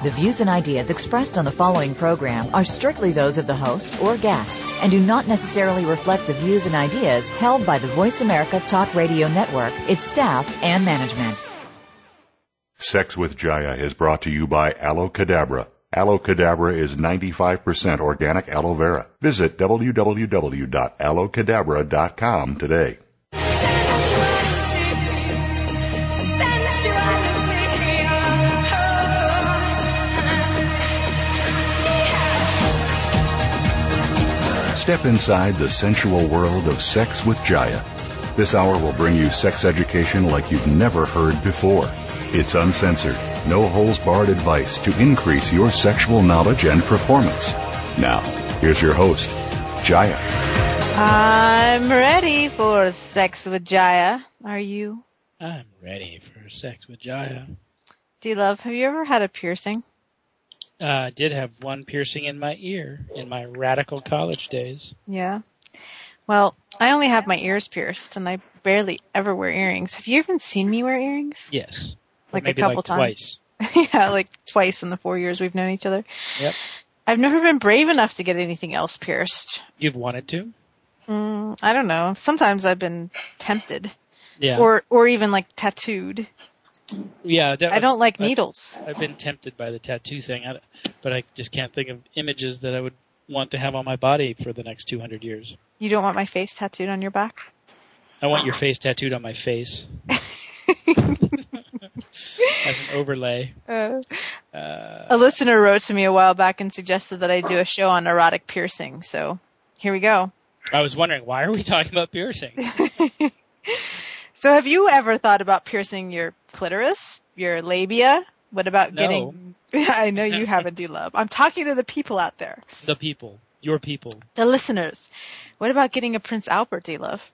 The views and ideas expressed on the following program are strictly those of the host or guests and do not necessarily reflect the views and ideas held by the Voice America Talk Radio Network, its staff, and management. Sex with Jaiya is brought to you by Aloe Cadabra. Aloe Cadabra is 95% organic aloe vera. Visit www.aloecadabra.com today. Step inside the sensual world of sex with Jaiya. This hour will bring you sex education like you've never heard before. It's uncensored, no holes barred advice to increase your sexual knowledge and performance. Now, here's your host, Jaiya. I'm ready for sex with Jaiya. Are you? I'm ready for sex with Jaiya. D Love, have you ever had a piercing? Uh, I did have one piercing in my ear in my radical college days. Yeah. Well, I only have my ears pierced and I barely ever wear earrings. Have you even seen me wear earrings? Yes. Like a couple like times. Twice. yeah, like twice in the four years we've known each other. Yep. I've never been brave enough to get anything else pierced. You've wanted to? Mm, I don't know. Sometimes I've been tempted. Yeah. Or, or even like tattooed. Yeah. I don't like needles. I've been tempted by the tattoo thing, I, but I just can't think of images that I would want to have on my body for the next 200 years. You don't want my face tattooed on your back? I want your face tattooed on my face as an overlay. Uh, Uh, a listener wrote to me a while back and suggested that I do a show on erotic piercing. So here we go. I was wondering why are we talking about piercing? So have you ever thought about piercing your clitoris, your labia? What about No. getting? I know you haven't, D Love. I'm talking to the people out there, The people, your people. the listeners. What about getting a Prince Albert, D Love?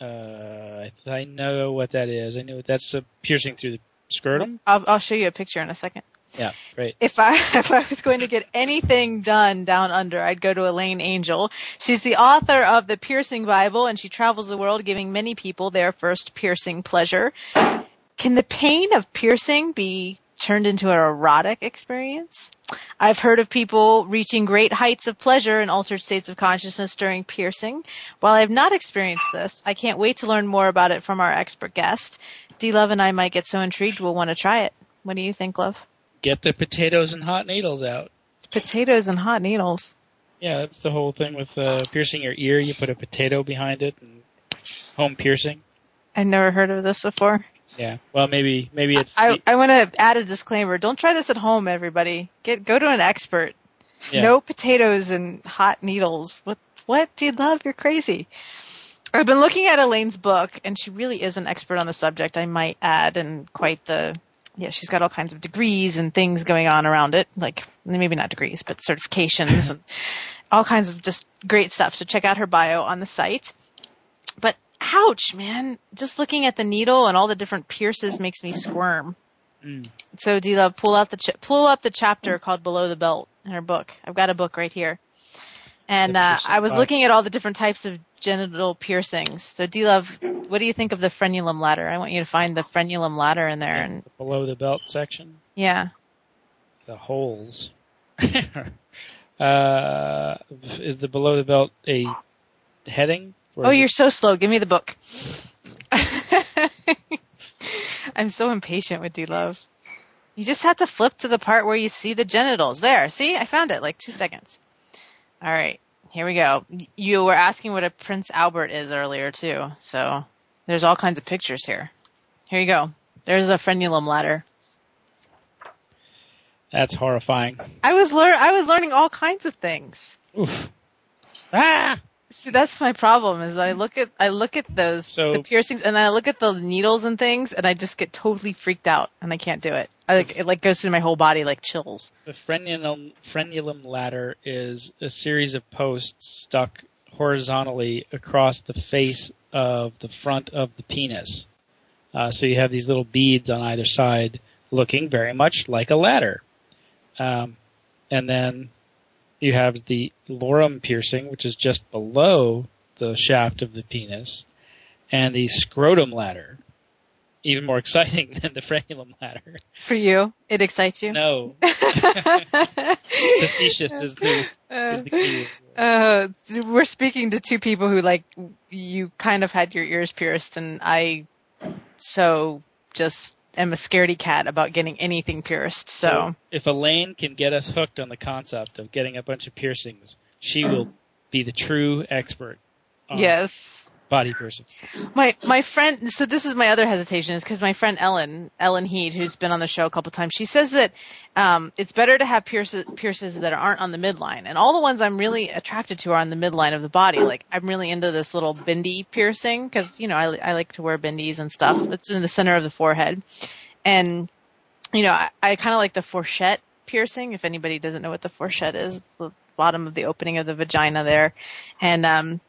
Uh, I, I know what that is. I know that's a piercing through the scrotum. I'll, I'll show you a picture in a second. Yeah, great. If I if I was going to get anything done down under, I'd go to Elayne Angel. She's the author of the Piercing Bible, and she travels the world giving many people their first piercing pleasure. Can the pain of piercing be turned into an erotic experience? I've heard of people reaching great heights of pleasure in altered states of consciousness during piercing. While I have not experienced this, I can't wait to learn more about it from our expert guest. D Love and I might get so intrigued we'll want to try it. What do you think, Love? Get the potatoes and hot needles out. Potatoes and hot needles. Yeah, that's the whole thing with uh, piercing your ear. You put a potato behind it and home piercing. I've never heard of this before. Yeah. Well, maybe maybe it's I, I want to add a disclaimer. Don't try this at home, everybody. Get go to an expert. yeah. No potatoes and hot needles. What what do you love? You're crazy. I've been looking at Elayne's book, and she really is an expert on the subject. I might add, and quite the yeah. She's got all kinds of degrees and things going on around it, like maybe not degrees, but certifications and all kinds of just great stuff. So check out her bio on the site. But ouch, man! Just looking at the needle and all the different pierces makes me squirm. Mm. So D Love, pull out the ch- pull up the chapter called Below the Belt in her book. I've got a book right here, and uh, I was looking at all the different types of genital piercings. So D Love, what do you think of the frenulum ladder? I want you to find the frenulum ladder in there, and below the belt section, yeah, the holes. uh, is the below the belt a heading? Or Oh, is you're it- so slow. Give me the book. I'm so impatient with D Love. You just have to flip to the part where you see the genitals. There, see? I found it like two seconds. All right, here we go. You were asking what a Prince Albert is earlier too, so there's all kinds of pictures here. Here you go. There's a frenulum ladder. That's horrifying. I was learn I was learning all kinds of things. Oof. Ah! See, that's my problem is I look at, I look at those, So- the piercings and I look at the needles and things and I just get totally freaked out and I can't do it. I like, it like goes through my whole body like chills. The frenulum, frenulum ladder is a series of posts stuck horizontally across the face of the front of the penis. Uh, so you have these little beads on either side looking very much like a ladder. Um, and then you have the lorum piercing, which is just below the shaft of the penis, and the scrotum ladder. Even more exciting than the frenulum ladder. For you, it excites you. No. Facetious is the, is the key. Uh, we're speaking to two people who like you kind of had your ears pierced, and I so just am a scaredy cat about getting anything pierced. So, So if Elayne can get us hooked on the concept of getting a bunch of piercings, she will be the true expert on yes, body piercings. my my friend. So this is my other hesitation is because my friend Ellen Ellen Heed, who's been on the show a couple times, she says that um, it's better to have pierces pierces that aren't on the midline, and all the ones I'm really attracted to are on the midline of the body. Like I'm really into this little bindi piercing because you know I I like to wear bindis and stuff. It's in the center of the forehead, and you know I, I kind of like the fourchette piercing. If anybody doesn't know what the fourchette is, the bottom of the opening of the vagina there, and um.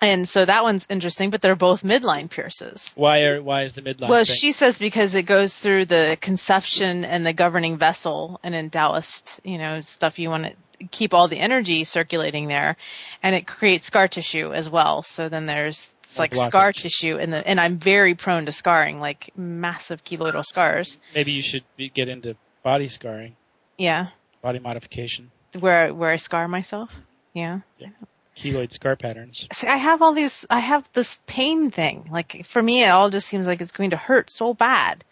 And so that one's interesting, but they're both midline pierces. Why are why is the midline? Well, thing? she says because it goes through the conception and the governing vessel, and in Taoist, you know, stuff you want to keep all the energy circulating there, and it creates scar tissue as well. So then there's it's Like scar tissue, and the and I'm very prone to scarring, like massive keloidal scars. maybe you should be, get into body scarring, Yeah, body modification, where where I scar myself. yeah. Yeah. Keloid scar patterns. See, I have all these, I have this pain thing. Like, for me, it all just seems like it's going to hurt so bad.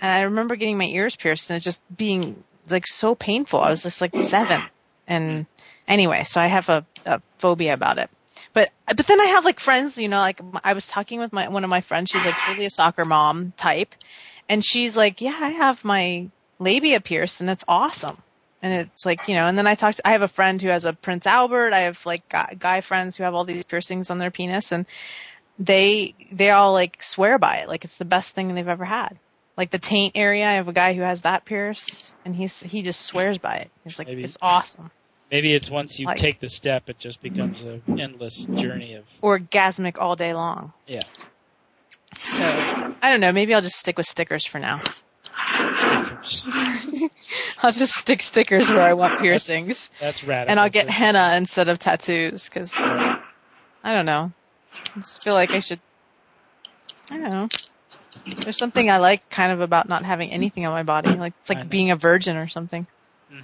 And I remember getting my ears pierced and it just being, like, so painful. I was just like seven. And anyway, so I have a, a phobia about it. But, but then I have like friends, you know, like I was talking with my, one of my friends, she's like totally a soccer mom type. And she's like, yeah, I have my labia pierced and it's awesome. And it's like, you know, and then I talked, I have a friend who has a Prince Albert. I have like guy, guy friends who have all these piercings on their penis and they, they all like swear by it. Like it's the best thing they've ever had. Like the taint area, I have a guy who has that pierced and he's, he just swears by it. He's like, Maybe- it's awesome. Maybe it's once you Like- take the step, it just becomes an endless journey of Orgasmic all day long. yeah So I don't know. Maybe I'll just stick with stickers for now. Stickers. I'll just stick stickers where I want piercings That's radical. and I'll get henna instead of tattoos because I don't know. I just feel like I should. I don't know. There's something I like kind of about not having anything on my body. Like it's like being a virgin or something. Mhm.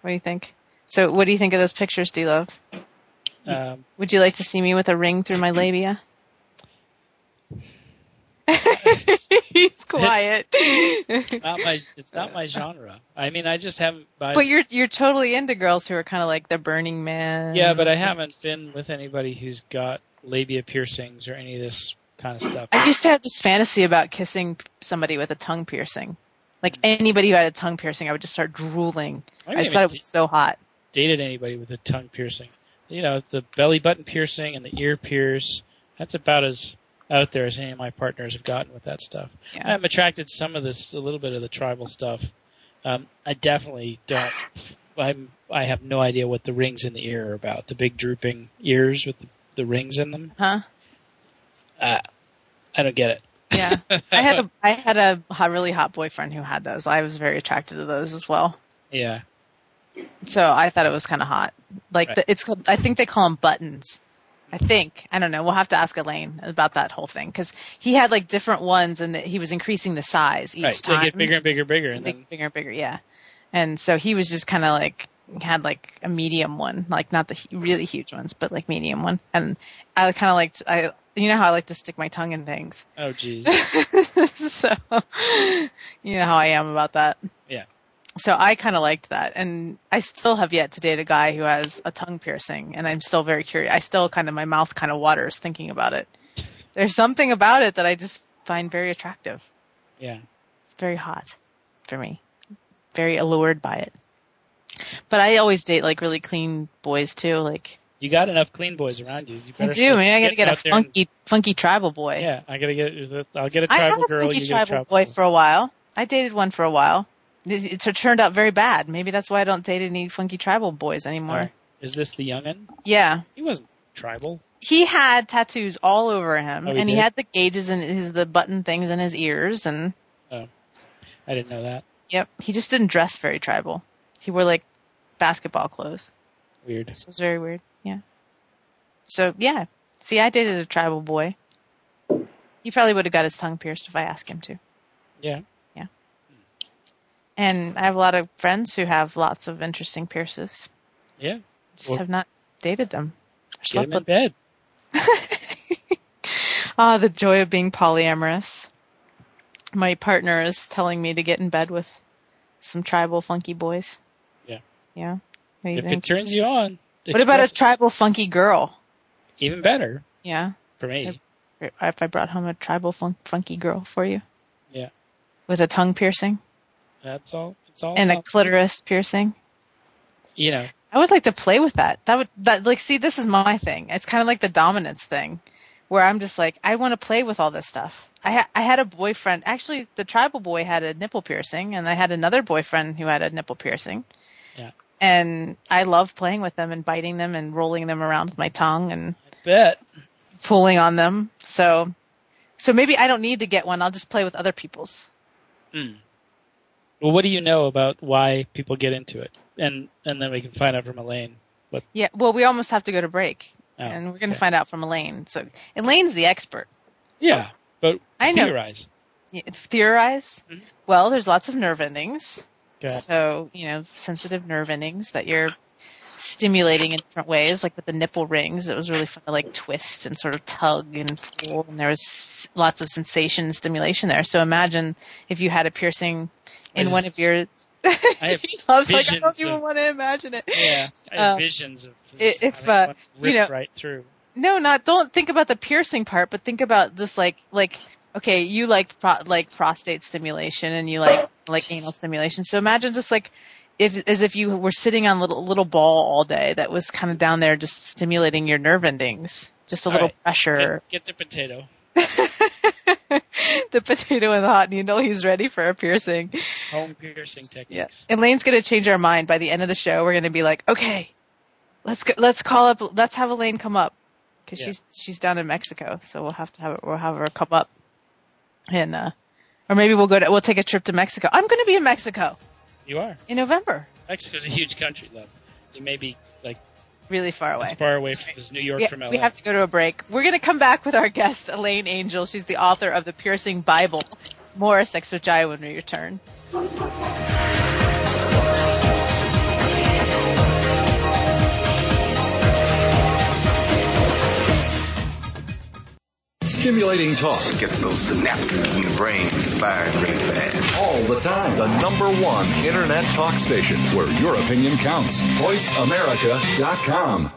What do you think? So what do you think of those pictures, D Love? Um, Would you like to see me with a ring through my labia? He's quiet. not my. It's not my genre. I mean, I just haven't. I, but you're you're totally into girls who are kind of like the Burning Man. yeah, but I haven't been with anybody who's got labia piercings or any of this kind of stuff. I used to have this fantasy about kissing somebody with a tongue piercing. Like anybody who had a tongue piercing, I would just start drooling. I I just thought it was so hot. dated anybody with a tongue piercing. You know, the belly button piercing and the ear pierce. That's about as out there as any of my partners have gotten with that stuff. Yeah. I'm attracted to some of this, a little bit of the tribal stuff. Um, I definitely don't. I'm. I have no idea what the rings in the ear are about. The big drooping ears with the, the rings in them. Huh? Uh, I don't get it. Yeah. I had a I had a really hot boyfriend who had those. I was very attracted to those as well. yeah. So I thought it was kind of hot. Like Right. the, it's called. I think they call them buttons. I think I don't know. We'll have to ask Elayne about that whole thing because he had like different ones and that he was increasing the size each Right. time. They get bigger and bigger, and bigger, and big, then bigger, bigger, yeah. And so he was just kind of like had like a medium one, like not the really huge ones, but like medium one. And I kind of liked I, you know how I like to stick my tongue in things. oh geez. so you know how I am about that. Yeah. So I kind of liked that, and I still have yet to date a guy who has a tongue piercing, and I'm still very curious. I still kind of my mouth kind of waters thinking about it. There's something about it that I just find very attractive. Yeah. It's very hot for me. Very allured by it. But I always date like really clean boys too. Like You got enough clean boys around you. you I do. Maybe I gotta get a there and- funky, funky tribal boy. Yeah, I gotta get. I'll get a I had tribal a girl. funky You get a tribal tribal boy for a while. I dated one for a while. It, turned out very bad. Maybe that's why I don't date any funky tribal boys anymore. Oh. Is this the youngin? Yeah. He wasn't tribal? He had tattoos all over him, Oh, he and he had the gauges and his the button things in his ears, and oh. I didn't know that. yep, he just didn't dress very tribal. He wore like basketball clothes. Weird. This is very weird. Yeah. So yeah, see, I dated a tribal boy. He probably would have got his tongue pierced if I asked him to. Yeah. And I have a lot of friends who have lots of interesting pierces. Yeah. Just Well- have not dated them. Get slept him in with bed. Ah, the joy of being polyamorous. My partner is telling me to get in bed with some tribal funky boys. Yeah. Yeah. What do you If it turns you on, What about a tribal funky girl? even better Yeah. for me? If I brought home a tribal fun- funky girl for you. Yeah. With a tongue piercing That's all. It's all. and a clitoris piercing. You know. I would like to play with that. That would that like see this is my thing. It's kind of like the dominance thing, where I'm just like I want to play with all this stuff. I ha- I had a boyfriend. Actually, the tribal boy had a nipple piercing, and I had another boyfriend who had a nipple piercing. Yeah. And I love playing with them and biting them and rolling them around with my tongue and Bet. pulling on them. So, so maybe I don't need to get one. I'll just play with other people's. Mm. Well, what do you know about why people get into it? And and then we can find out from Elayne. What? Yeah. Well, we almost have to go to break, Oh, and we're going to okay. find out from Elayne. So Elayne's the expert. Yeah, but I know. theorize. Yeah, theorize. Mhm. Well, there's lots of nerve endings. Okay. So, you know, sensitive nerve endings that you're stimulating in different ways, like with the nipple rings. It was really fun to like twist and sort of tug and pull, and there was lots of sensation and stimulation there. So imagine if you had a piercing in I one of your. I was like, I don't even of- want to imagine it. Yeah, I have Um, visions of i- if, uh, you know- right through. No, not don't think about the piercing part, but think about just like like okay, you like pro, like prostate stimulation and you like like anal stimulation. So imagine just like if as if you were sitting on a little little ball all day that was kind of down there just stimulating your nerve endings, just a All little right. pressure. Get, get the potato. the potato and the hot needle. He's ready for a piercing. Home piercing techniques. Yeah. Elayne's gonna change our mind by the end of the show. We're gonna be like, okay, let's go. Let's call up. Let's have Elayne come up because Yeah. she's she's down in Mexico. So we'll have to have we'll have her come up, and uh, or maybe we'll go to we'll take a trip to Mexico. I'm gonna be in Mexico You are. in November. Mexico's a huge country, though. You may be like Really far away. far away from, New York we, from LA. we have to go to a break. We're going to come back with our guest, Elayne Angel. She's the author of The Piercing Bible. More Sex with Jai when we return. Stimulating talk Gets those synapses in the brain firing really fast. all the time. The number one internet talk station where your opinion counts. VoiceAmerica.com.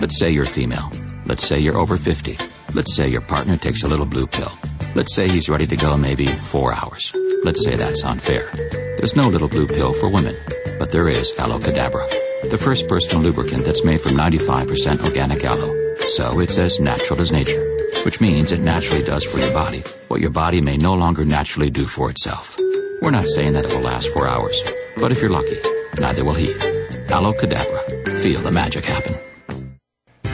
Let's say you're female. Let's say you're over 50. Let's say your partner takes a little blue pill. Let's say he's ready to go maybe four hours. Let's say that's unfair. There's no little blue pill for women, but there is Aloe Cadabra, the first personal lubricant that's made from 95% organic aloe. So it's as natural as nature, which means it naturally does for your body what your body may no longer naturally do for itself. We're not saying that it will last four hours, but if you're lucky, neither will he. Aloe Cadabra. Feel the magic happen.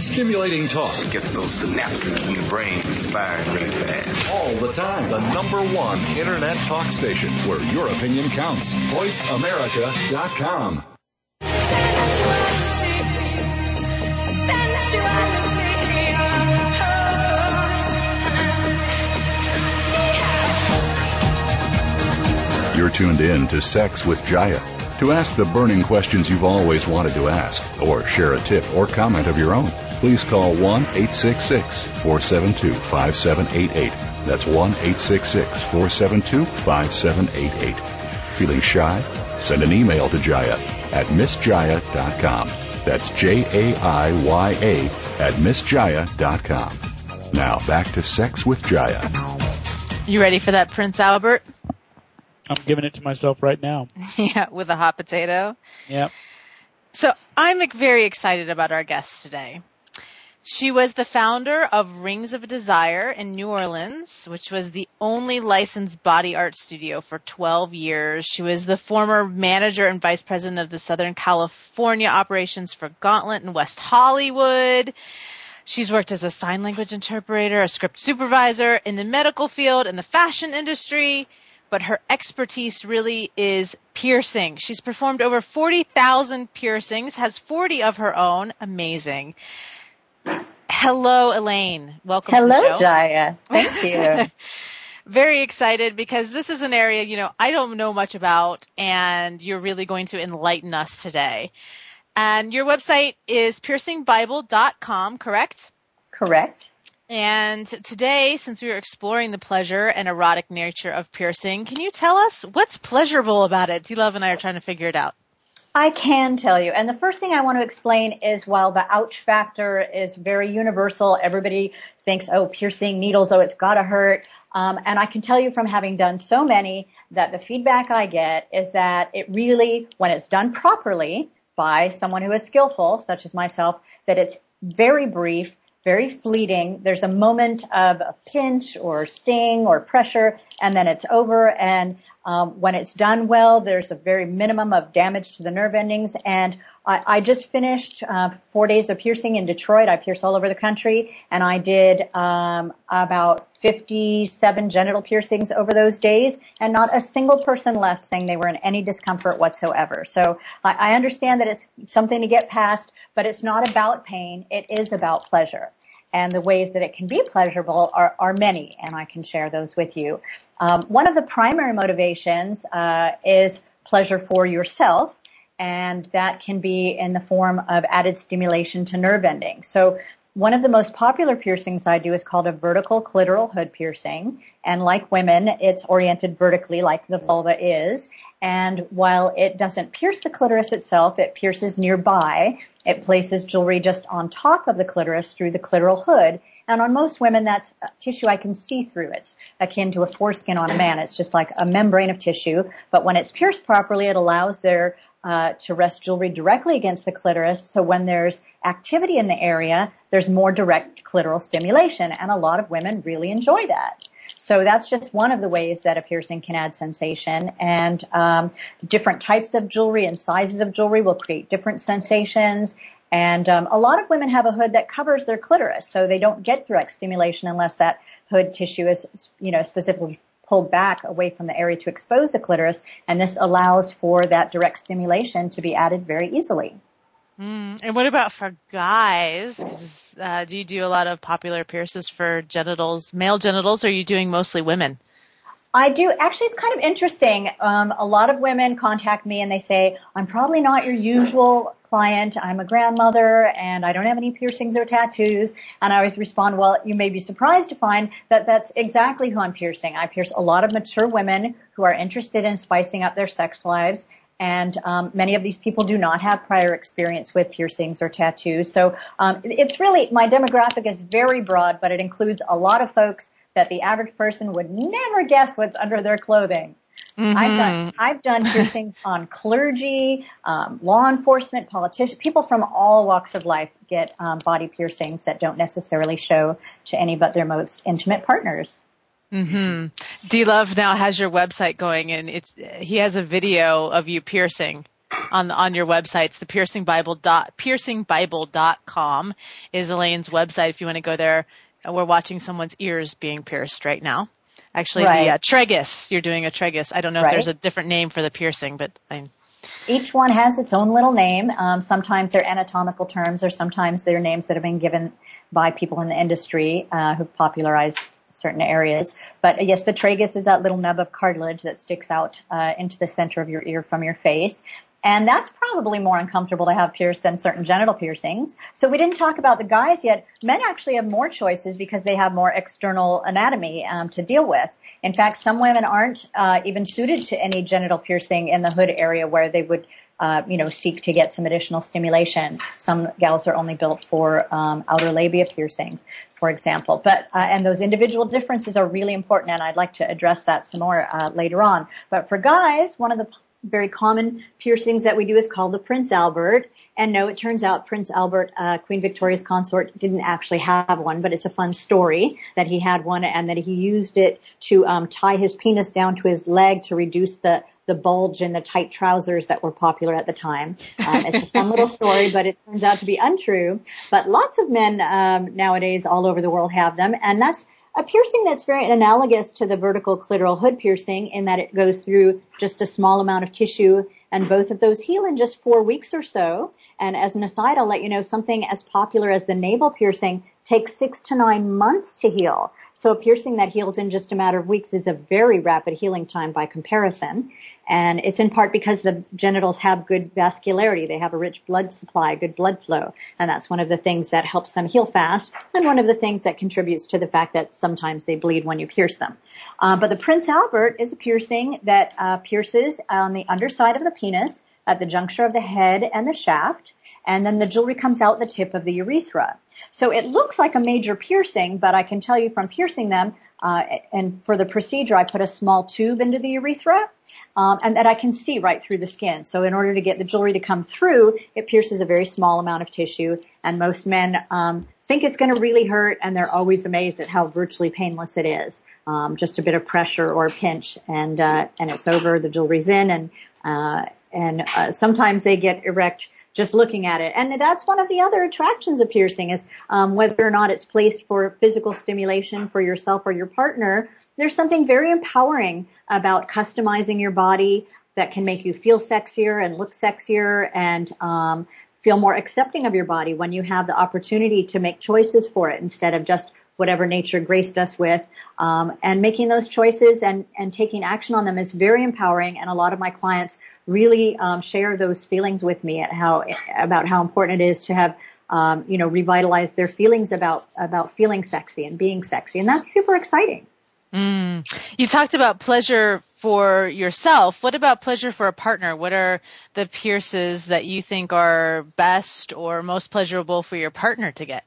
Stimulating talk Gets those synapses in the brain firing really fast. all the time. The number one internet talk station where your opinion counts. VoiceAmerica.com. You're tuned in to Sex with Jaiya. To ask the burning questions you've always wanted to ask, or share a tip or comment of your own, please call 1 866 472 5788. That's 1 866 472 5788. Feeling shy? Send an email to Jaiya at missjaiya.com. That's J A I Y A at missjaiya.com. Now back to Sex with Jaiya. You ready for that, Prince Albert? I'm giving it to myself right now. yeah, with a hot potato. Yep. So I'm very excited about our guest today. She was the founder of Rings of Desire in New Orleans, which was the only licensed body art studio for 12 years. She was the former manager and vice president of the Southern California operations for Gauntlet in West Hollywood. She's worked as a sign language interpreter, a script supervisor in the medical field and the fashion industry but her expertise really is piercing. She's performed over 40,000 piercings, has 40 of her own. Amazing. Hello, Elayne. Welcome Hello, to the show. Jaiya. Thank you. Very excited because this is an area, you know, I don't know much about and you're really going to enlighten us today. And your website is piercingbible.com, correct? Correct. And today, since we are exploring the pleasure and erotic nature of piercing, can you tell us what's pleasurable about it? D-Love and I are trying to figure it out. I can tell you. And the first thing I want to explain is while the ouch factor is very universal, everybody thinks, oh, piercing needles, oh, it's gotta hurt. Um, and I can tell you from having done so many that the feedback I get is that it really, when it's done properly by someone who is skillful, such as myself, that it's very brief, very fleeting. There's a moment of a pinch or sting or pressure, and then it's over. And um, when it's done well, there's a very minimum of damage to the nerve endings. And I, I just finished uh, four days of piercing in Detroit. I pierce all over the country, and I did um, about 57 genital piercings over those days, and not a single person left saying they were in any discomfort whatsoever. So I, I understand that it's something to get past, but it's not about pain. It is about pleasure. And the ways that it can be pleasurable are, are many, and I can share those with you. Um, one of the primary motivations uh, is pleasure for yourself, and that can be in the form of added stimulation to nerve endings. So one of the most popular piercings I do is called a vertical clitoral hood piercing. And like women, it's oriented vertically like the vulva is. And while it doesn't pierce the clitoris itself, it pierces nearby. It places jewelry just on top of the clitoris through the clitoral hood. And on most women, that's tissue I can see through. It's akin to a foreskin on a man. It's just like a membrane of tissue. But when it's pierced properly, it allows their uh, to rest jewelry directly against the clitoris. So when there's activity in the area, there's more direct clitoral stimulation, and a lot of women really enjoy that. So that's just one of the ways that a piercing can add sensation, and um, different types of jewelry and sizes of jewelry will create different sensations. And um, a lot of women have a hood that covers their clitoris, so they don't get direct stimulation unless that hood tissue is, you know, specifically pulled back away from the area to expose the clitoris, and this allows for that direct stimulation to be added very easily. Mm. And what about for guys? Uh, do you do a lot of popular pierces for genitals, male genitals, or are you doing mostly women? I do. Actually, it's kind of interesting. Um, a lot of women contact me and they say, I'm probably not your usual client. I'm a grandmother and I don't have any piercings or tattoos. And I always respond, well, you may be surprised to find that that's exactly who I'm piercing. I pierce a lot of mature women who are interested in spicing up their sex lives. And um, many of these people do not have prior experience with piercings or tattoos. So um, it's really my demographic is very broad, but it includes a lot of folks that the average person would never guess what's under their clothing. Mm-hmm. I've done I've done piercings on clergy, um, law enforcement, politicians, people from all walks of life get um, body piercings that don't necessarily show to any but their most intimate partners. Mm-hmm. D Love now has your website going, and it's he has a video of you piercing on on your website. It's the piercing bible dot piercingbible.com is Elayne's website. If you want to go there, we're watching someone's ears being pierced right now. Actually, right. the uh, tragus. You're doing a tragus. I don't know right. if there's a different name for the piercing, but I, each one has its own little name. Um, sometimes they're anatomical terms, or sometimes they're names that have been given by people in the industry uh, who've popularized certain areas. But yes, the tragus is that little nub of cartilage that sticks out uh, into the center of your ear from your face. And that's probably more uncomfortable to have pierced than certain genital piercings. So we didn't talk about the guys yet. Men actually have more choices because they have more external anatomy um, to deal with. In fact, some women aren't uh, even suited to any genital piercing in the hood area where they would, uh, you know, seek to get some additional stimulation. Some gals are only built for um, outer labia piercings, for example. But uh, and those individual differences are really important, and I'd like to address that some more uh, later on. But for guys, one of the very common piercings that we do is called the Prince Albert. And no, it turns out Prince Albert, uh, Queen Victoria's consort, didn't actually have one, but it's a fun story that he had one and that he used it to um, tie his penis down to his leg to reduce the the bulge in the tight trousers that were popular at the time. Um, it's a fun little story, but it turns out to be untrue. But lots of men um, nowadays all over the world have them, and that's a piercing that's very analogous to the vertical clitoral hood piercing in that it goes through just a small amount of tissue and both of those heal in just four weeks or so. And as an aside, I'll let you know something as popular as the navel piercing takes six to nine months to heal. So a piercing that heals in just a matter of weeks is a very rapid healing time by comparison. And it's in part because the genitals have good vascularity. They have a rich blood supply, good blood flow. And that's one of the things that helps them heal fast and one of the things that contributes to the fact that sometimes they bleed when you pierce them. Uh, but the Prince Albert is a piercing that uh, pierces on the underside of the penis at the juncture of the head and the shaft. And then the jewelry comes out the tip of the urethra. So it looks like a major piercing, but I can tell you from piercing them, uh, and for the procedure, I put a small tube into the urethra, um, and that I can see right through the skin. So in order to get the jewelry to come through, it pierces a very small amount of tissue, and most men um, think it's going to really hurt, and they're always amazed at how virtually painless it is. Um, just a bit of pressure or a pinch, and uh, and it's over. The jewelry's in, and uh, and uh, sometimes they get erect just looking at it. And that's one of the other attractions of piercing is um, whether or not it's placed for physical stimulation for yourself or your partner. There's something very empowering about customizing your body that can make you feel sexier and look sexier and um, feel more accepting of your body when you have the opportunity to make choices for it instead of just whatever nature graced us with. Um, and making those choices and, and taking action on them is very empowering. And a lot of my clients really um, share those feelings with me at how about how important it is to have um, you know revitalize their feelings about about feeling sexy and being sexy, and that's super exciting. Mm. You talked about pleasure for yourself. What about pleasure for a partner? What are the pierces that you think are best or most pleasurable for your partner to get?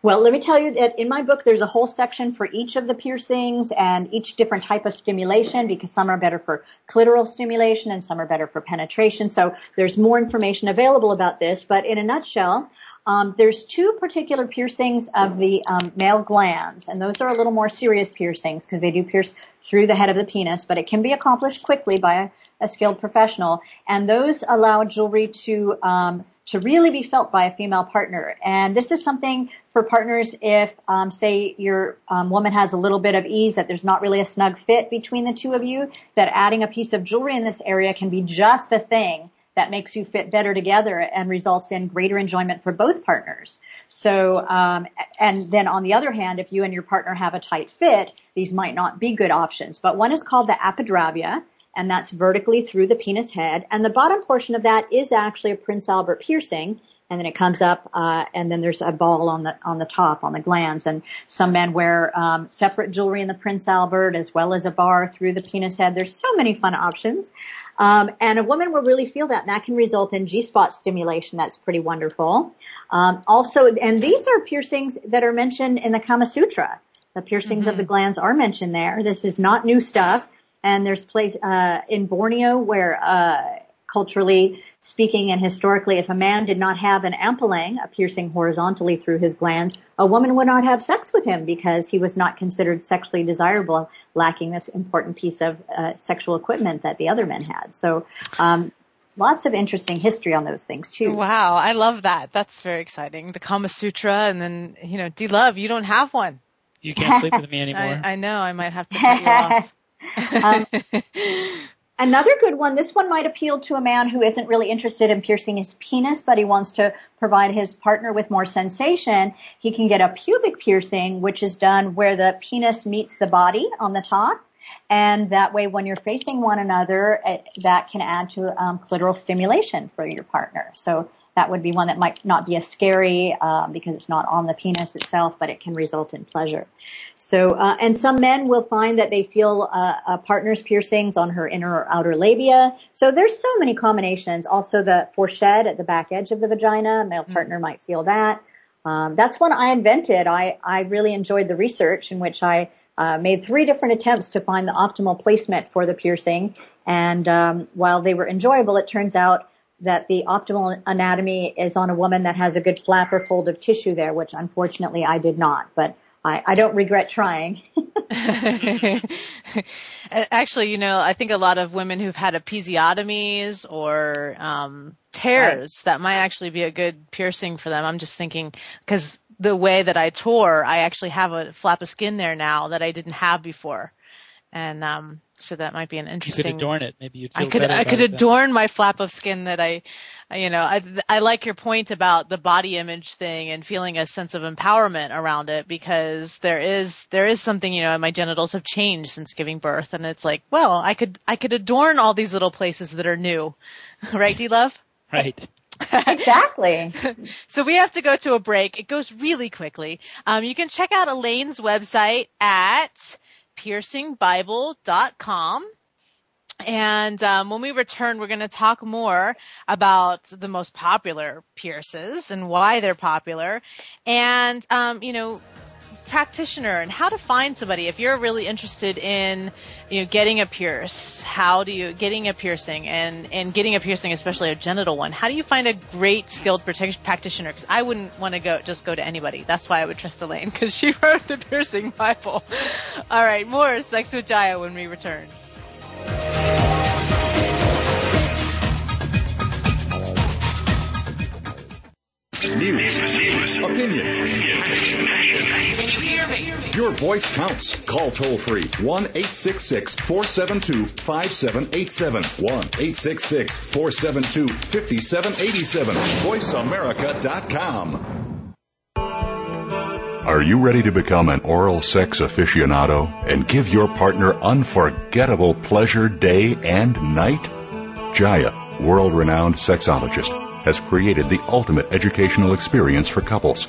Well, let me tell you that in my book, there's a whole section for each of the piercings and each different type of stimulation because some are better for clitoral stimulation and some are better for penetration. So there's more information available about this. But in a nutshell, um, there's two particular piercings of the um, male glands, and those are a little more serious piercings because they do pierce through the head of the penis, but it can be accomplished quickly by a, a skilled professional. And those allow jewelry to um, to really be felt by a female partner. And this is something for partners if, um, say, your um, woman has a little bit of ease that there's not really a snug fit between the two of you, that adding a piece of jewelry in this area can be just the thing that makes you fit better together and results in greater enjoyment for both partners. So, um, and then on the other hand, if you and your partner have a tight fit, these might not be good options. But one is called the apadravya, and that's vertically through the penis head. And the bottom portion of that is actually a Prince Albert piercing. And then it comes up, uh, and then there's a ball on the on the top on the glands. And some men wear um, separate jewelry in the Prince Albert as well as a bar through the penis head. There's so many fun options. Um, and a woman will really feel that, and that can result in G-spot stimulation. That's pretty wonderful. Um, also, and these are piercings that are mentioned in the Kama Sutra. The piercings mm-hmm. of the mm-hmm. glands are mentioned there. This is not new stuff. And there's place uh, in Borneo where uh, culturally speaking and historically, if a man did not have an ampallang, a piercing horizontally through his glands, a woman would not have sex with him because he was not considered sexually desirable, lacking this important piece of uh, sexual equipment that the other men had. So, um, lots of interesting history on those things too. Wow, I love that. That's very exciting. The Kama Sutra, and then you know, D Love, you don't have one. You can't sleep with me anymore. I, I know. I might have to cut you off. um, Another good one, this one might appeal to a man who isn't really interested in piercing his penis, but he wants to provide his partner with more sensation. He can get a pubic piercing, which is done where the penis meets the body on the top. And that way, when you're facing one another, it, that can add to um, clitoral stimulation for your partner. So that would be one that might not be as scary uh, because it's not on the penis itself, but it can result in pleasure. So, uh, and some men will find that they feel uh, a partner's piercings on her inner or outer labia. So there's so many combinations. Also, the fourchette at the back edge of the vagina, male mm-hmm. partner might feel that. Um, that's one I invented. I I really enjoyed the research in which I uh, made three different attempts to find the optimal placement for the piercing. And um, while they were enjoyable, it turns out that the optimal anatomy is on a woman that has a good flap or fold of tissue there, which unfortunately I did not, but I, I don't regret trying. Actually, you know, I think a lot of women who've had episiotomies or um, tears, right. that might actually be a good piercing for them. I'm just thinking because the way that I tore, I actually have a flap of skin there now that I didn't have before and um, so that might be an interesting. You could adorn it. Maybe you. I could. I could adorn my flap of skin that I, you know, I I like your point about the body image thing and feeling a sense of empowerment around it because there is there is something you know my genitals have changed since giving birth and it's like well I could I could adorn all these little places that are new, right, D Love? Right. exactly. so we have to go to a break. It goes really quickly. Um, you can check out Elayne's website at piercingbible.com. And um, when we return, we're going to talk more about the most popular pierces and why they're popular, and um, you know practitioner and how to find somebody if you're really interested in you know getting a pierce. How do you getting a piercing and and getting a piercing especially a genital one. How do you find a great skilled practitioner? Because i wouldn't want to go just go to anybody. That's why i would trust elayne because she wrote the piercing bible. All right more sex with jaiya when we return. News, opinion, your voice counts. Call toll free 1 866 472 5787. 1 866 472 5787. VoiceAmerica.com. Are you ready to become an oral sex aficionado and give your partner unforgettable pleasure day and night? Jaiya, world renowned sexologist, has created the ultimate educational experience for couples.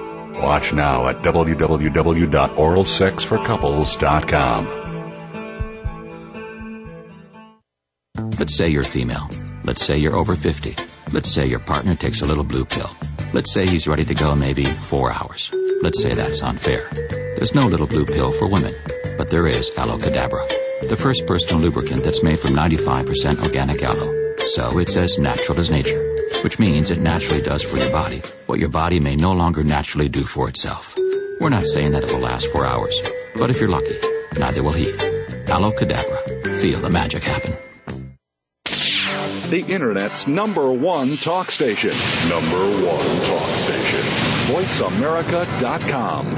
Watch now at www.oralsexforcouples.com. Let's say you're female. Let's say you're over 50. Let's say your partner takes a little blue pill. Let's say he's ready to go maybe four hours. Let's say that's unfair. There's no little blue pill for women, but there is Aloe Cadabra, the first personal lubricant that's made from 95% organic aloe. So it's as natural as nature, which means it naturally does for your body what your body may no longer naturally do for itself. We're not saying that it will last four hours, but if you're lucky, neither will he. Aloe Cadabra. Feel the magic happen the Internet's number one talk station. Number one talk station. VoiceAmerica.com.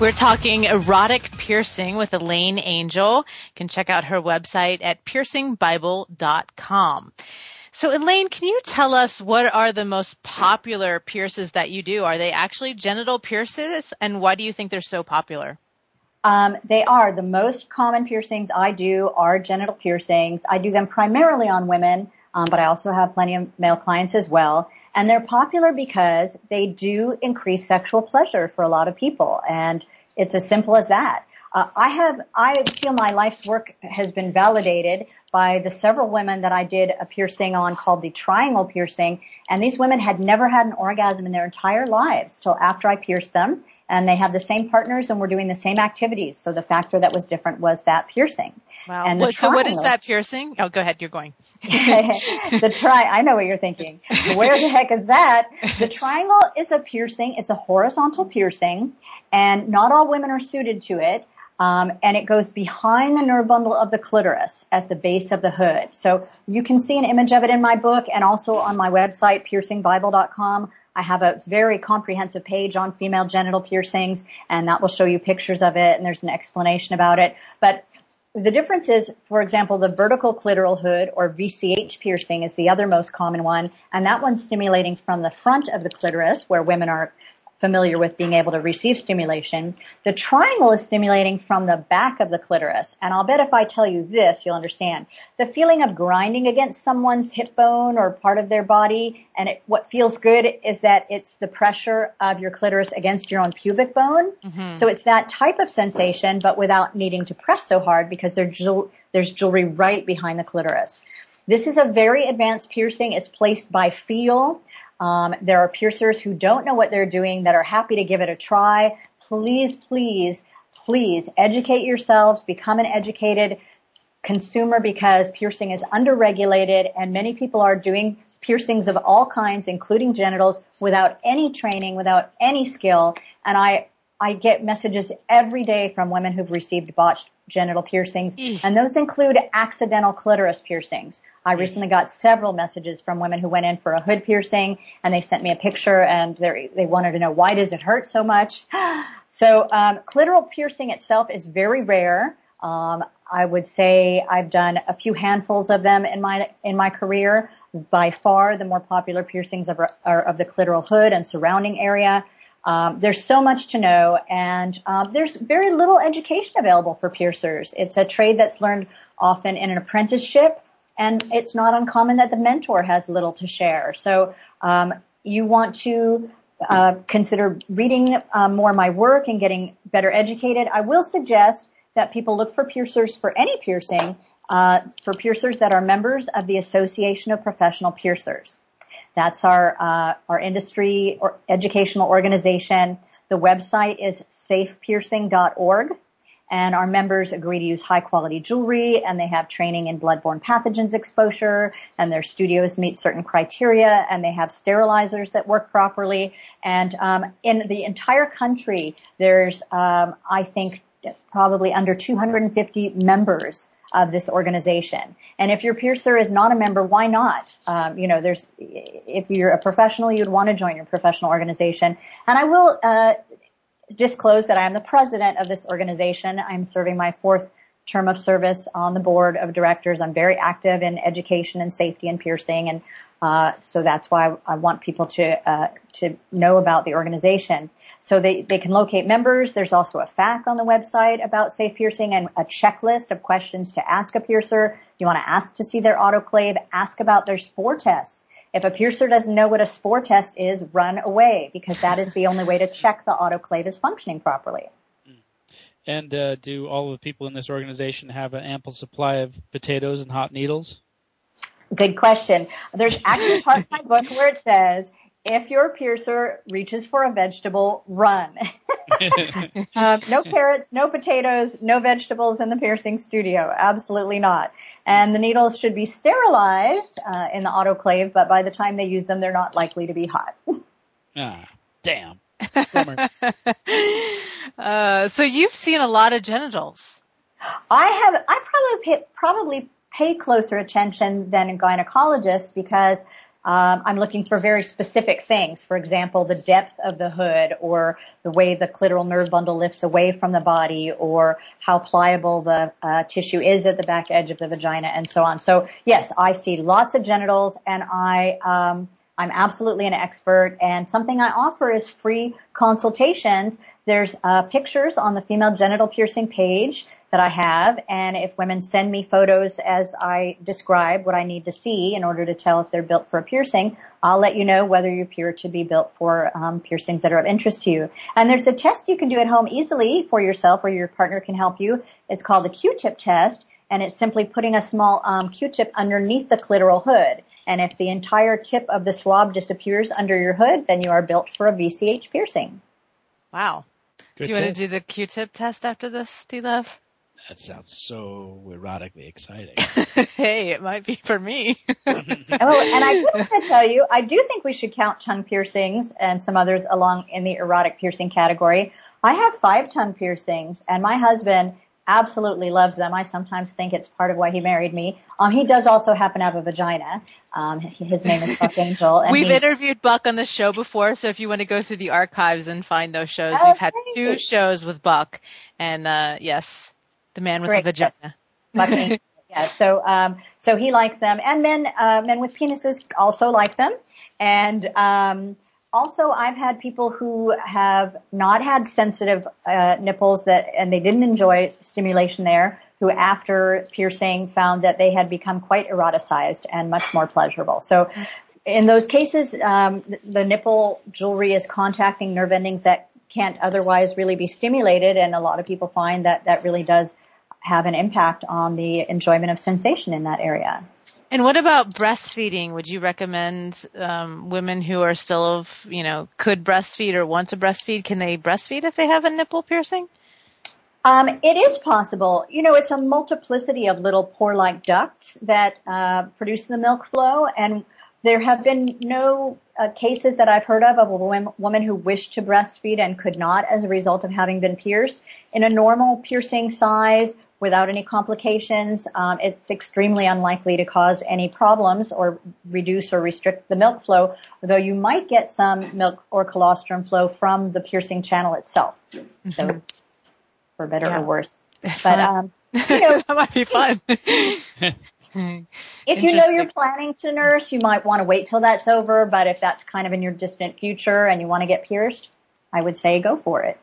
We're talking erotic piercing with Elayne Angel. You can check out her website at piercingbible.com. So Elaine, can you tell us what are the most popular pierces that you do? Are they actually genital pierces? And why do you think they're so popular? Um, they are. The most common piercings I do are genital piercings. I do them primarily on women, um, but I also have plenty of male clients as well. And they're popular because they do increase sexual pleasure for a lot of people. And it's as simple as that. Uh, I have, I feel my life's work has been validated by the several women that I did a piercing on called the triangle piercing. And these women had never had an orgasm in their entire lives till after I pierced them. And they have the same partners and we're doing the same activities. So the factor that was different was that piercing. Wow. And well, so what is that piercing? Oh, go ahead. You're going. the tri, I know what you're thinking. Where the heck is that? The triangle is a piercing. It's a horizontal piercing and not all women are suited to it. Um, and it goes behind the nerve bundle of the clitoris at the base of the hood. So you can see an image of it in my book and also on my website, piercingbible.com. I have a very comprehensive page on female genital piercings and that will show you pictures of it and there's an explanation about it. But the difference is, for example, the vertical clitoral hood or VCH piercing is the other most common one and that one's stimulating from the front of the clitoris where women are familiar with being able to receive stimulation. The triangle is stimulating from the back of the clitoris. And I'll bet if I tell you this, you'll understand. The feeling of grinding against someone's hip bone or part of their body, and it, what feels good is that it's the pressure of your clitoris against your own pubic bone. Mm-hmm. So it's that type of sensation, but without needing to press so hard because there's, there's jewelry right behind the clitoris. This is a very advanced piercing. It's placed by feel. Um, there are piercers who don't know what they're doing that are happy to give it a try. Please, please, please educate yourselves, become an educated consumer because piercing is underregulated and many people are doing piercings of all kinds, including genitals, without any training, without any skill. And I, I get messages every day from women who've received botched genital piercings, and those include accidental clitoris piercings. I recently got several messages from women who went in for a hood piercing and they sent me a picture and they wanted to know why does it hurt so much. So um, clitoral piercing itself is very rare. Um, I would say I've done a few handfuls of them in my in my career. By far, the more popular piercings are, are of the clitoral hood and surrounding area. Um, there's so much to know, and uh, there's very little education available for piercers. It's a trade that's learned often in an apprenticeship and it's not uncommon that the mentor has little to share. So um, you want to uh, consider reading uh, more my work and getting better educated. I will suggest that people look for piercers for any piercing, uh, for piercers that are members of the Association of Professional Piercers. That's our uh, our industry or educational organization. The website is safepiercing.org and our members agree to use high quality jewelry and they have training in bloodborne pathogens exposure and their studios meet certain criteria and they have sterilizers that work properly and um, in the entire country there's um, i think probably under 250 members of this organization. And if your piercer is not a member, why not? Um, you know, there's if you're a professional, you'd want to join your professional organization. And I will uh, disclose that I am the president of this organization. I'm serving my fourth term of service on the board of directors. I'm very active in education and safety and piercing, and uh, so that's why I want people to uh, to know about the organization. So they, they can locate members. There's also a FAQ on the website about safe piercing and a checklist of questions to ask a piercer. You want to ask to see their autoclave, ask about their spore tests. If a piercer doesn't know what a spore test is, run away because that is the only way to check the autoclave is functioning properly. And uh, do all of the people in this organization have an ample supply of potatoes and hot needles? Good question. There's actually a part of my book where it says, if your piercer reaches for a vegetable, run. um, no carrots, no potatoes, no vegetables in the piercing studio. Absolutely not. And the needles should be sterilized uh, in the autoclave, but by the time they use them, they're not likely to be hot. ah, damn. uh, so you've seen a lot of genitals. I have, I probably pay, probably pay closer attention than a gynecologist because um, I'm looking for very specific things. For example, the depth of the hood or the way the clitoral nerve bundle lifts away from the body or how pliable the uh, tissue is at the back edge of the vagina and so on. So yes, I see lots of genitals and I, um, I'm absolutely an expert and something I offer is free consultations. There's uh, pictures on the female genital piercing page that I have. And if women send me photos as I describe what I need to see in order to tell if they're built for a piercing, I'll let you know whether you appear to be built for um, piercings that are of interest to you. And there's a test you can do at home easily for yourself or your partner can help you. It's called the Q-tip test. And it's simply putting a small um, Q-tip underneath the clitoral hood. And if the entire tip of the swab disappears under your hood, then you are built for a VCH piercing. Wow. Good do you tip. want to do the Q-tip test after this, D-Love? That sounds so erotically exciting. hey, it might be for me. oh, and I just want to tell you, I do think we should count tongue piercings and some others along in the erotic piercing category. I have five tongue piercings, and my husband absolutely loves them. I sometimes think it's part of why he married me. Um, he does also happen to have a vagina. Um, his name is Buck Angel. We've interviewed Buck on the show before, so if you want to go through the archives and find those shows, oh, we've had two shows with Buck, and uh, yes, the man with Great. the vagina. Yes. yeah. So, um, so he likes them, and men, uh, men with penises also like them, and um, also I've had people who have not had sensitive uh, nipples that, and they didn't enjoy stimulation there, who after piercing found that they had become quite eroticized and much more pleasurable. So. In those cases, um, the nipple jewelry is contacting nerve endings that can't otherwise really be stimulated. And a lot of people find that that really does have an impact on the enjoyment of sensation in that area. And what about breastfeeding? Would you recommend um, women who are still of, you know, could breastfeed or want to breastfeed? Can they breastfeed if they have a nipple piercing? Um, it is possible. You know, it's a multiplicity of little pore-like ducts that uh, produce the milk flow, and there have been no uh, cases that I've heard of of a woman, woman who wished to breastfeed and could not as a result of having been pierced. In a normal piercing size, without any complications, um, it's extremely unlikely to cause any problems or reduce or restrict the milk flow, although you might get some milk or colostrum flow from the piercing channel itself. Mm-hmm. So, for better yeah. or worse. But um, you know, that might be fun. if you know you're planning to nurse, you might want to wait till that's over, but if that's kind of in your distant future and you want to get pierced, I would say go for it.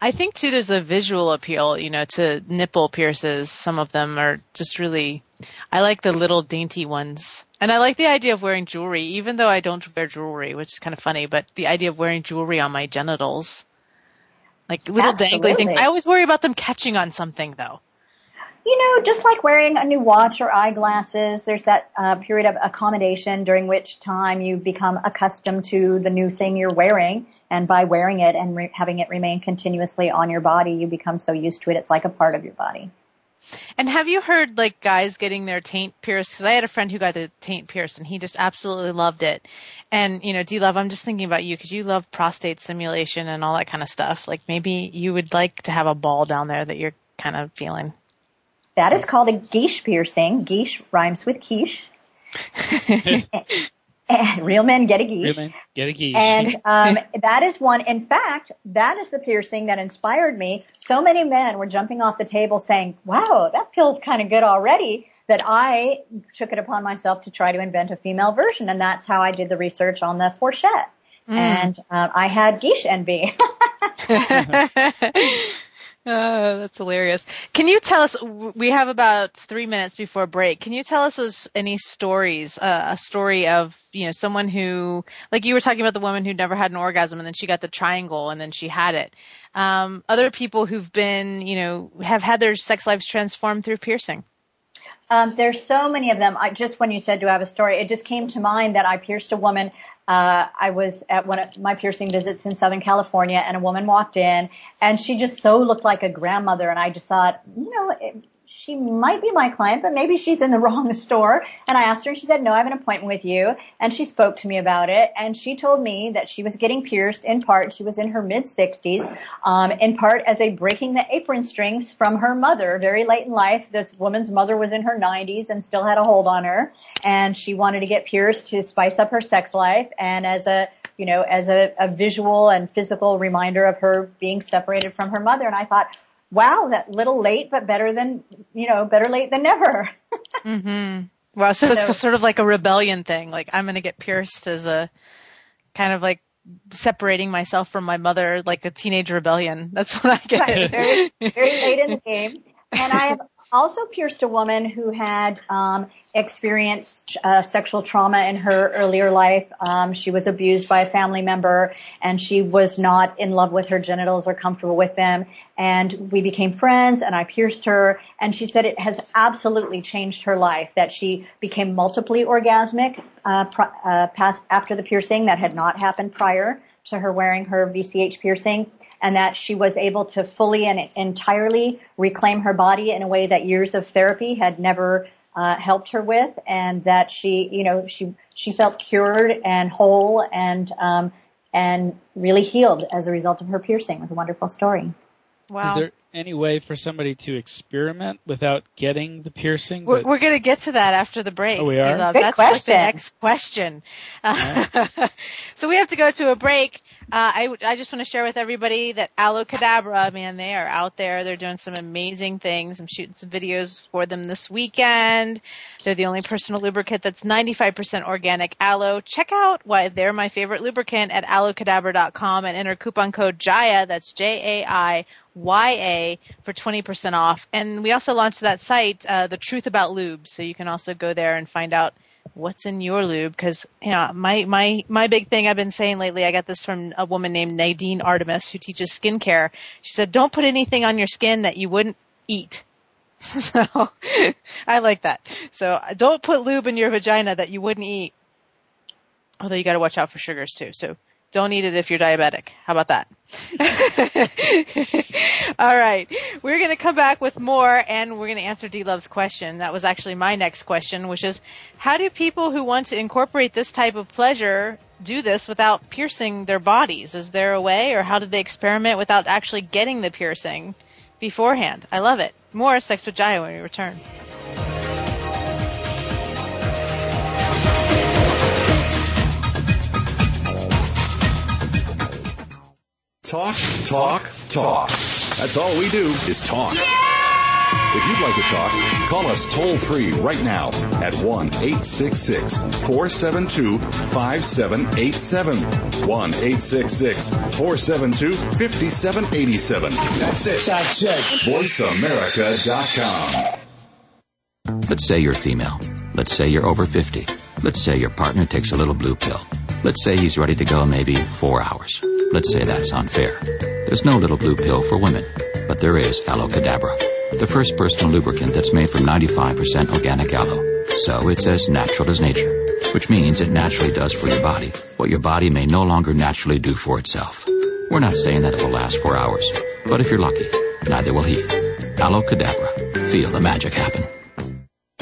I think too there's a visual appeal, you know, to nipple pierces. Some of them are just really, I like the little dainty ones. And I like the idea of wearing jewelry, even though I don't wear jewelry, which is kind of funny, but the idea of wearing jewelry on my genitals. Like little Absolutely. dangly things. I always worry about them catching on something though you know, just like wearing a new watch or eyeglasses, there's that uh, period of accommodation during which time you become accustomed to the new thing you're wearing. And by wearing it and re- having it remain continuously on your body, you become so used to it, it's like a part of your body. And have you heard like guys getting their taint pierced? Because I had a friend who got the taint pierced and he just absolutely loved it. And you know, D Love, I'm just thinking about you because you love prostate stimulation and all that kind of stuff. Like maybe you would like to have a ball down there that you're kind of feeling. That is called a guiche piercing. Guiche rhymes with quiche. and real men get a. Real men get a guiche. And um, that is one. In fact, that is the piercing that inspired me. So many men were jumping off the table saying, "Wow, that feels kind of good already." That I took it upon myself to try to invent a female version, and that's how I did the research on the fourchette. Mm. And uh, I had guiche envy. Oh, that's hilarious. Can you tell us, we have about three minutes before break. Can you tell us any stories, uh, a story of, you know, someone who, like you were talking about the woman who never had an orgasm and then she got the triangle and then she had it. Um, other people who've been, you know, have had their sex lives transformed through piercing. Um, there's so many of them. I, just when you said to have a story, it just came to mind that I pierced a woman uh, I was at one of my piercing visits in Southern California and a woman walked in and she just so looked like a grandmother and I just thought, you know, it, she might be my client, but maybe she's in the wrong store. And I asked her and she said, no, I have an appointment with you. And she spoke to me about it. And she told me that she was getting pierced in part. She was in her mid sixties, um, in part as a breaking the apron strings from her mother very late in life. This woman's mother was in her nineties and still had a hold on her. And she wanted to get pierced to spice up her sex life. And as a you know, as a, a visual and physical reminder of her being separated from her mother. And I thought, wow, that little late, but better than, you know, better late than never. mm-hmm. Wow. So, so it's sort of like a rebellion thing. Like I'm going to get pierced as a kind of like separating myself from my mother, like a teenage rebellion. That's what I get. Right. Very, very late in the game. And I have also pierced a woman who had um, experienced uh, sexual trauma in her earlier life. Um, she was abused by a family member, and she was not in love with her genitals or comfortable with them. And we became friends, and I pierced her, and she said it has absolutely changed her life. That she became multiply orgasmic uh, pr- uh, past after the piercing that had not happened prior to her wearing her VCH piercing and that she was able to fully and entirely reclaim her body in a way that years of therapy had never uh, helped her with, and that she, you know, she she felt cured and whole and um, and really healed as a result of her piercing. It was a wonderful story. Wow. Is there any way for somebody to experiment without getting the piercing? We're, we're going to get to that after the break. Oh, we are? Good That's question. like the next question. So we have to go to a break. Uh, I, I just want to share with everybody that Aloe Cadabra, man, they are out there. They're doing some amazing things. I'm shooting some videos for them this weekend. They're the only personal lubricant that's 95% organic aloe. Check out why they're my favorite lubricant at aloecadabra.com and enter coupon code JAIYA, that's J-A-I, YA for 20% off. And we also launched that site, uh, The Truth About Lube. So you can also go there and find out what's in your lube because you know my my my big thing I've been saying lately I got this from a woman named Nadine Artemis who teaches skincare. She said don't put anything on your skin that you wouldn't eat. So I like that. So don't put lube in your vagina that you wouldn't eat. Although you got to watch out for sugars too. So don't eat it if you're diabetic. How about that? All right. We're going to come back with more and we're going to answer D Love's question. That was actually my next question, which is how do people who want to incorporate this type of pleasure do this without piercing their bodies? Is there a way or how do they experiment without actually getting the piercing beforehand? I love it. More Sex with Jaiya when we return. Talk, talk, talk. That's all we do is talk. If you'd like to talk, call us toll free right now at 1 866 472 5787. 1 866 472 5787. That's it. That's it. VoiceAmerica.com. Let's say you're female. Let's say you're over 50. Let's say your partner takes a little blue pill. Let's say he's ready to go maybe four hours. Let's say that's unfair. There's no little blue pill for women, but there is Aloe Cadabra, the first personal lubricant that's made from 95% organic aloe. So it's as natural as nature, which means it naturally does for your body what your body may no longer naturally do for itself. We're not saying that it will last four hours, but if you're lucky, neither will he. Aloe Cadabra. Feel the magic happen.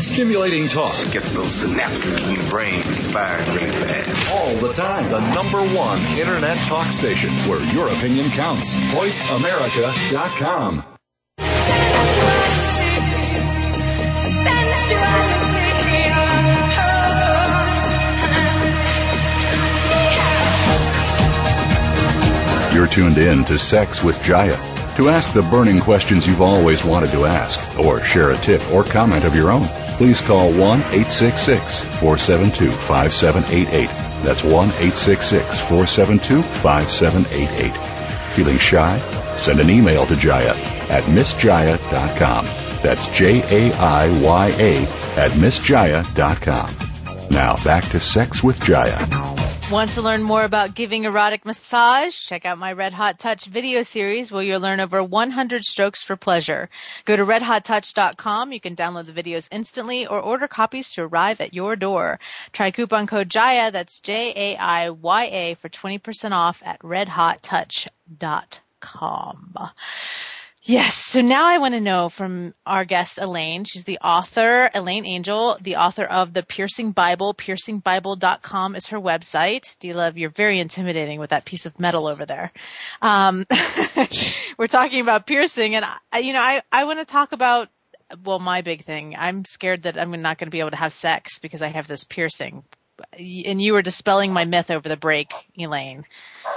Stimulating talk Gets those synapses in your brain firing really fast. all the time. The number one internet talk station where your opinion counts. VoiceAmerica.com. You're tuned in to Sex with Jaiya. To ask the burning questions you've always wanted to ask, or share a tip or comment of your own, please call 1-866-472-5788. That's 1-866-472-5788. Feeling shy? Send an email to Jaiya at missjaiya.com. That's J-A-I-Y-A at missjaiya.com. Now back to Sex with Jaiya. Want to learn more about giving erotic massage? Check out my Red Hot Touch video series where you'll learn over 100 strokes for pleasure. Go to redhottouch.com. You can download the videos instantly or order copies to arrive at your door. Try coupon code JAIYA, that's J-A-I-Y-A for 20% off at redhottouch.com. Yes. So now I want to know from our guest Elayne. She's the author, Elayne Angel, the author of the Piercing Bible. Piercingbible.com is her website. You love? You're very intimidating with that piece of metal over there. Um, we're talking about piercing, and I, you know, I I want to talk about. Well, my big thing. I'm scared that I'm not going to be able to have sex because I have this piercing. And you were dispelling my myth over the break, Elayne.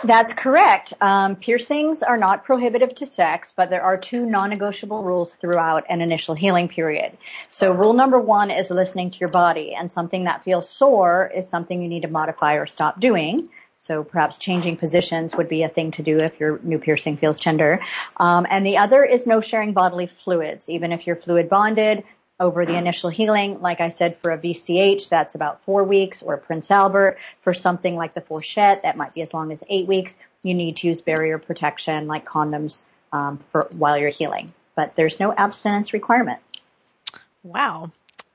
That's correct. Um, piercings are not prohibitive to sex, but there are two non-negotiable rules throughout an initial healing period. So rule number one is listening to your body, and something that feels sore is something you need to modify or stop doing. So perhaps changing positions would be a thing to do if your new piercing feels tender. Um, and the other is no sharing bodily fluids, even if you're fluid bonded over the initial healing. Like I said, for a VCH, that's about four weeks, or Prince Albert. For something like the fourchette, that might be as long as eight weeks. You need to use barrier protection, like condoms, um, for while you're healing. But there's no abstinence requirement. Wow.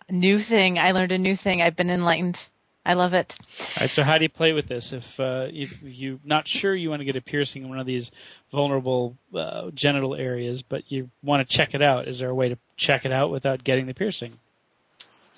New thing. I learned a new thing. I've been enlightened. I love it. All right, so how do you play with this? If uh, if you're not sure you want to get a piercing in one of these vulnerable uh, genital areas, but you want to check it out, is there a way to check it out without getting the piercing?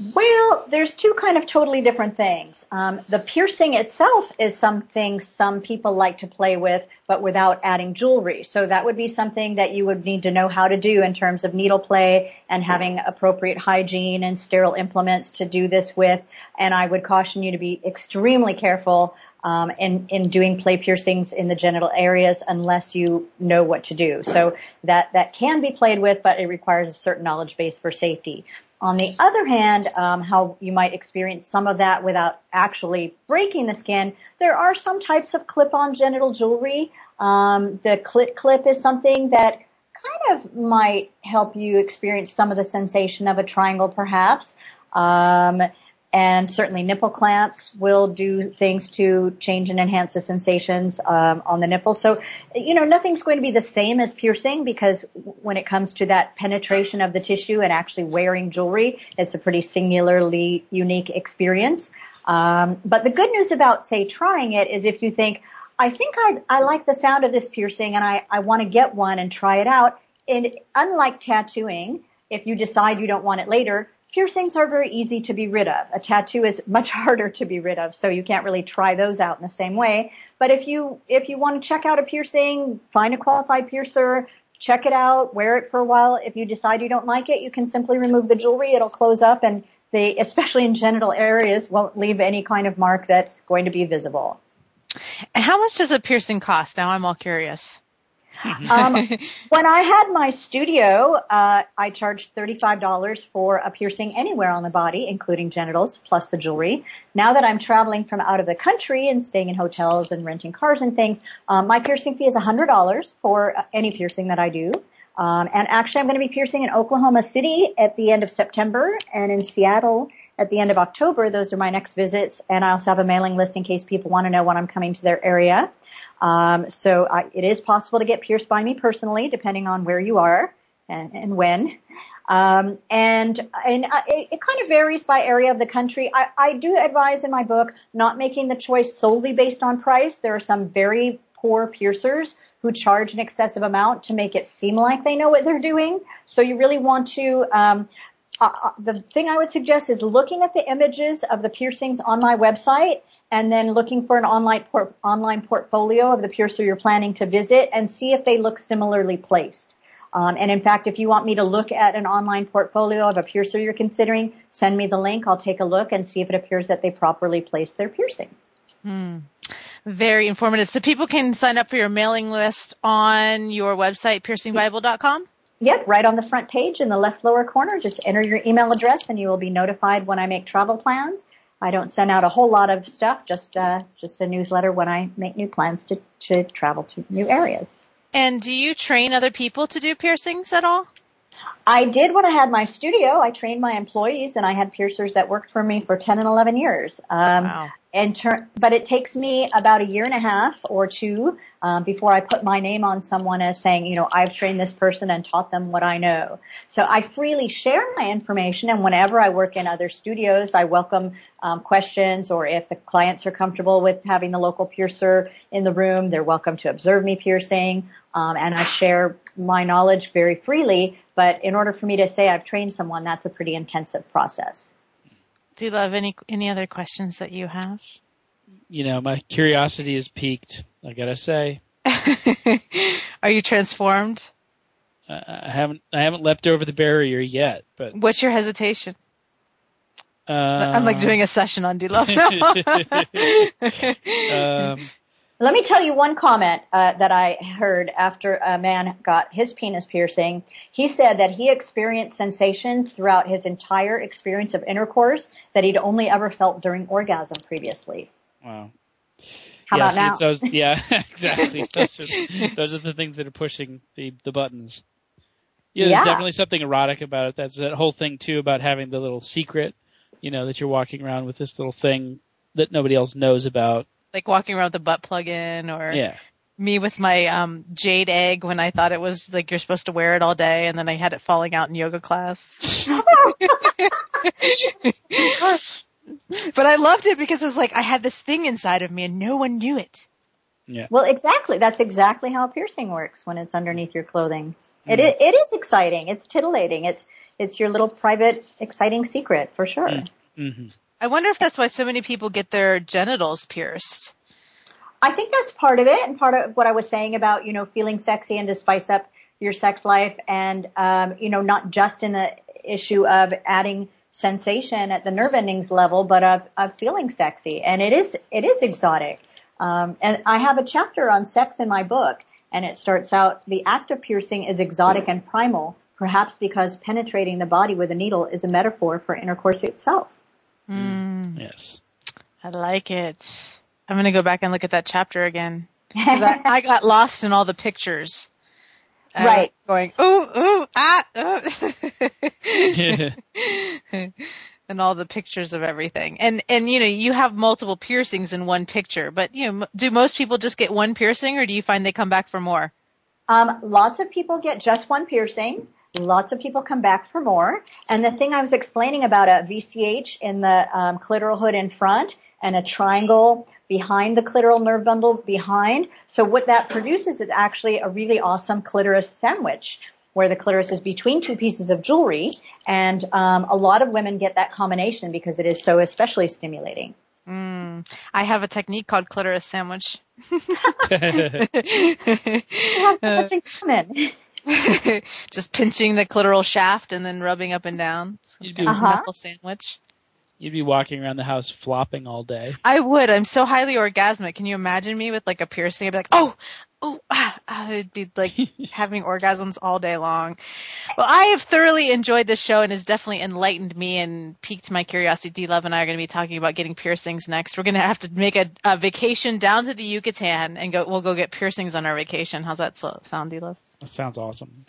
Well, there's two kind of totally different things. Um, the piercing itself is something some people like to play with, but without adding jewelry. So that would be something that you would need to know how to do in terms of needle play and having appropriate hygiene and sterile implements to do this with. And I would caution you to be extremely careful um, in in doing play piercings in the genital areas unless you know what to do. So that that can be played with, but it requires a certain knowledge base for safety. On the other hand, um, how you might experience some of that without actually breaking the skin, there are some types of clip-on genital jewelry. Um, the clit clip is something that kind of might help you experience some of the sensation of a triangle, perhaps. Um, and certainly nipple clamps will do things to change and enhance the sensations um, on the nipple. So, you know, nothing's going to be the same as piercing because when it comes to that penetration of the tissue and actually wearing jewelry, it's a pretty singularly unique experience. Um, but the good news about, say, trying it is if you think, I think I, I like the sound of this piercing and I, I want to get one and try it out. And unlike tattooing, if you decide you don't want it later, piercings are very easy to be rid of. A tattoo is much harder to be rid of, so you can't really try those out in the same way. But if you, if you want to check out a piercing, find a qualified piercer, check it out, wear it for a while. If you decide you don't like it, you can simply remove the jewelry. It'll close up and they, especially in genital areas, won't leave any kind of mark that's going to be visible. How much does a piercing cost? Now I'm all curious. um, when I had my studio, uh, I charged $35 for a piercing anywhere on the body, including genitals, plus the jewelry. Now that I'm traveling from out of the country and staying in hotels and renting cars and things, um, my piercing fee is $100 for any piercing that I do. Um, and actually, I'm going to be piercing in Oklahoma City at the end of September and in Seattle at the end of October. Those are my next visits. And I also have a mailing list in case people want to know when I'm coming to their area. Um, so I, it is possible to get pierced by me personally, depending on where you are and, and when. Um, and and uh, it, kind of varies by area of the country. I, I do advise in my book not making the choice solely based on price. There are some very poor piercers who charge an excessive amount to make it seem like they know what they're doing. So you really want to, um, uh, uh, the thing I would suggest is looking at the images of the piercings on my website and then looking for an online port- online portfolio of the piercer you're planning to visit and see if they look similarly placed. Um, and in fact, if you want me to look at an online portfolio of a piercer you're considering, send me the link. I'll take a look and see if it appears that they properly place their piercings. Hmm. Very informative. So people can sign up for your mailing list on your website, piercingbible.com? Yep, right on the front page in the left lower corner. Just enter your email address and you will be notified when I make travel plans. I don't send out a whole lot of stuff, just uh, just a newsletter when I make new plans to, to travel to new areas. And do you train other people to do piercings at all? I did when I had my studio. I trained my employees and I had piercers that worked for me for 10 and 11 years. Um, wow. And ter- but it takes me about a year and a half or two um, before I put my name on someone as saying, you know, I've trained this person and taught them what I know. So I freely share my information, and whenever I work in other studios, I welcome um, questions, or if the clients are comfortable with having the local piercer in the room, they're welcome to observe me piercing, um, and I share my knowledge very freely. But in order for me to say I've trained someone, that's a pretty intensive process. Do you love any any other questions that you have? You know, my curiosity is piqued. I gotta say. Are you transformed? Uh, I haven't I haven't leapt over the barrier yet, but what's your hesitation? Uh, I'm like doing a session on D-Love um, Let me tell you one comment uh, that I heard after a man got his penis piercing. He said that he experienced sensation throughout his entire experience of intercourse that he'd only ever felt during orgasm previously. Wow. How yeah, about now? Those, yeah, exactly. Those are, those are the things that are pushing the, the buttons. Yeah, there's Yeah. definitely something erotic about it. That's that whole thing too about having the little secret, you know, that you're walking around with this little thing that nobody else knows about. Like walking around with the butt plug in or Yeah. me with my um jade egg when I thought it was like you're supposed to wear it all day and then I had it falling out in yoga class. but I loved it because it was like I had this thing inside of me and no one knew it. Yeah. Well, exactly. That's exactly how a piercing works when it's underneath your clothing. It, Mm. i- it is exciting. It's titillating. It's it's your little private, exciting secret for sure. Mm. hmm I wonder if that's why so many people get their genitals pierced. I think that's part of it, and part of what I was saying about you know feeling sexy and to spice up your sex life, and um, you know not just in the issue of adding sensation at the nerve endings level, but of of feeling sexy, and it is it is exotic. Um, and I have a chapter on sex in my book, and it starts out the act of piercing is exotic and primal, perhaps because penetrating the body with a needle is a metaphor for intercourse itself. Mm, Yes. I like it. I'm gonna go back and look at that chapter again. 'Cause I, I got lost in all the pictures. Uh, Right. Going, ooh, ooh, ah, ooh. and all the pictures of everything. And, and you know, you have multiple piercings in one picture, but you know, do most people just get one piercing or do you find they come back for more? Um, lots of people get just one piercing. Lots of people come back for more. And the thing I was explaining about a VCH in the um, clitoral hood in front and a triangle behind the clitoral nerve bundle behind. So what that produces is actually a really awesome clitoris sandwich where the clitoris is between two pieces of jewelry. And um, a lot of women get that combination because it is so especially stimulating. Mm. I have a technique called clitoris sandwich. Have so much in common. just pinching the clitoral shaft and then rubbing up and down. Some You kind do. of Uh-huh. knuckle sandwich. You'd be walking around the house flopping all day. I would. I'm so highly orgasmic. Can you imagine me with like a piercing? I'd be like, oh, oh, ah, ah. I'd be like having orgasms all day long. Well, I have thoroughly enjoyed this show and has definitely enlightened me and piqued my curiosity. D Love and I are going to be talking about getting piercings next. We're going to have to make a, a vacation down to the Yucatan and go. We'll go get piercings on our vacation. How's that sound, D Love? That sounds awesome.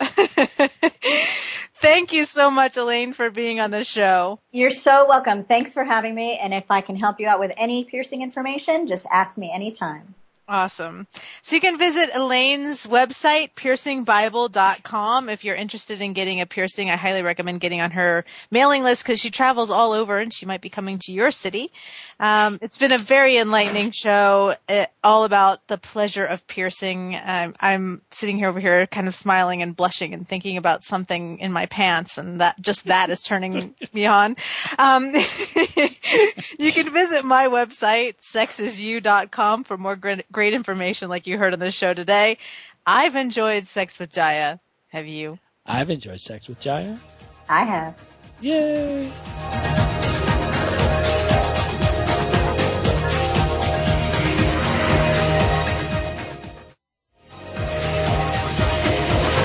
Thank you so much, Elayne, for being on the show. You're so welcome. Thanks for having me. And if I can help you out with any piercing information, just ask me anytime. Awesome. So you can visit Elayne's website, piercingbible.com. If you're interested in getting a piercing, I highly recommend getting on her mailing list because she travels all over and she might be coming to your city. Um, it's been a very enlightening show, uh, all about the pleasure of piercing. Um, I'm sitting here over here kind of smiling and blushing and thinking about something in my pants and that, just that is turning me on. Um, you can visit my website, sexisyou.com for more great great information like you heard on the show today. I've enjoyed Sex with Jaiya. Have you? I've enjoyed Sex with Jaiya. I have. Yay!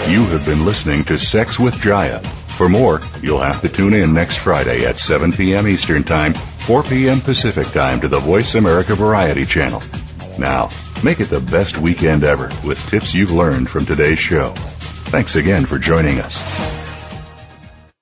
You have been listening to Sex with Jaiya. For more, you'll have to tune in next Friday at 7 p.m. Eastern Time, 4 p.m. Pacific Time to the Voice America Variety Channel. Now, make it the best weekend ever with tips you've learned from today's show. Thanks again for joining us.